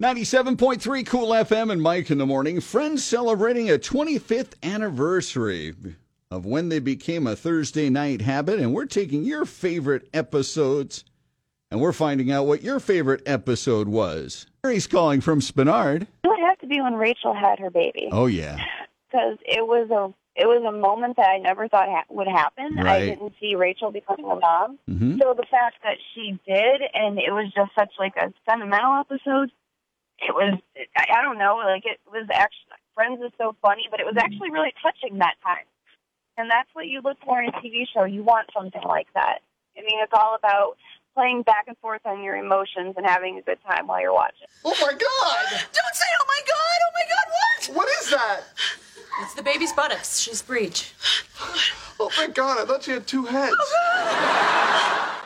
97.3 Cool FM and Mike in the morning. Friends celebrating a 25th anniversary of when they became a Thursday night habit, and we're taking your favorite episodes and we're finding out what your favorite episode was. Mary's calling from Spinard. It would have to be when Rachel had her baby. Oh, yeah. Because it was a it was a moment that I never thought ha- would happen. Right. I didn't see Rachel becoming a mom. Mhm. So the fact that she did, and it was just such like a sentimental episode. It was I, I don't know, like it was actually Friends is so funny, but it was actually really touching that time. And that's what you look for in a TV show. You want something like that. I mean, it's all about playing back and forth on your emotions and having a good time while you're watching. Oh my god! Don't say, oh my god, oh my god, what? What is that? It's the baby's buttocks. She's breech. Oh my god, I thought she had two heads. Oh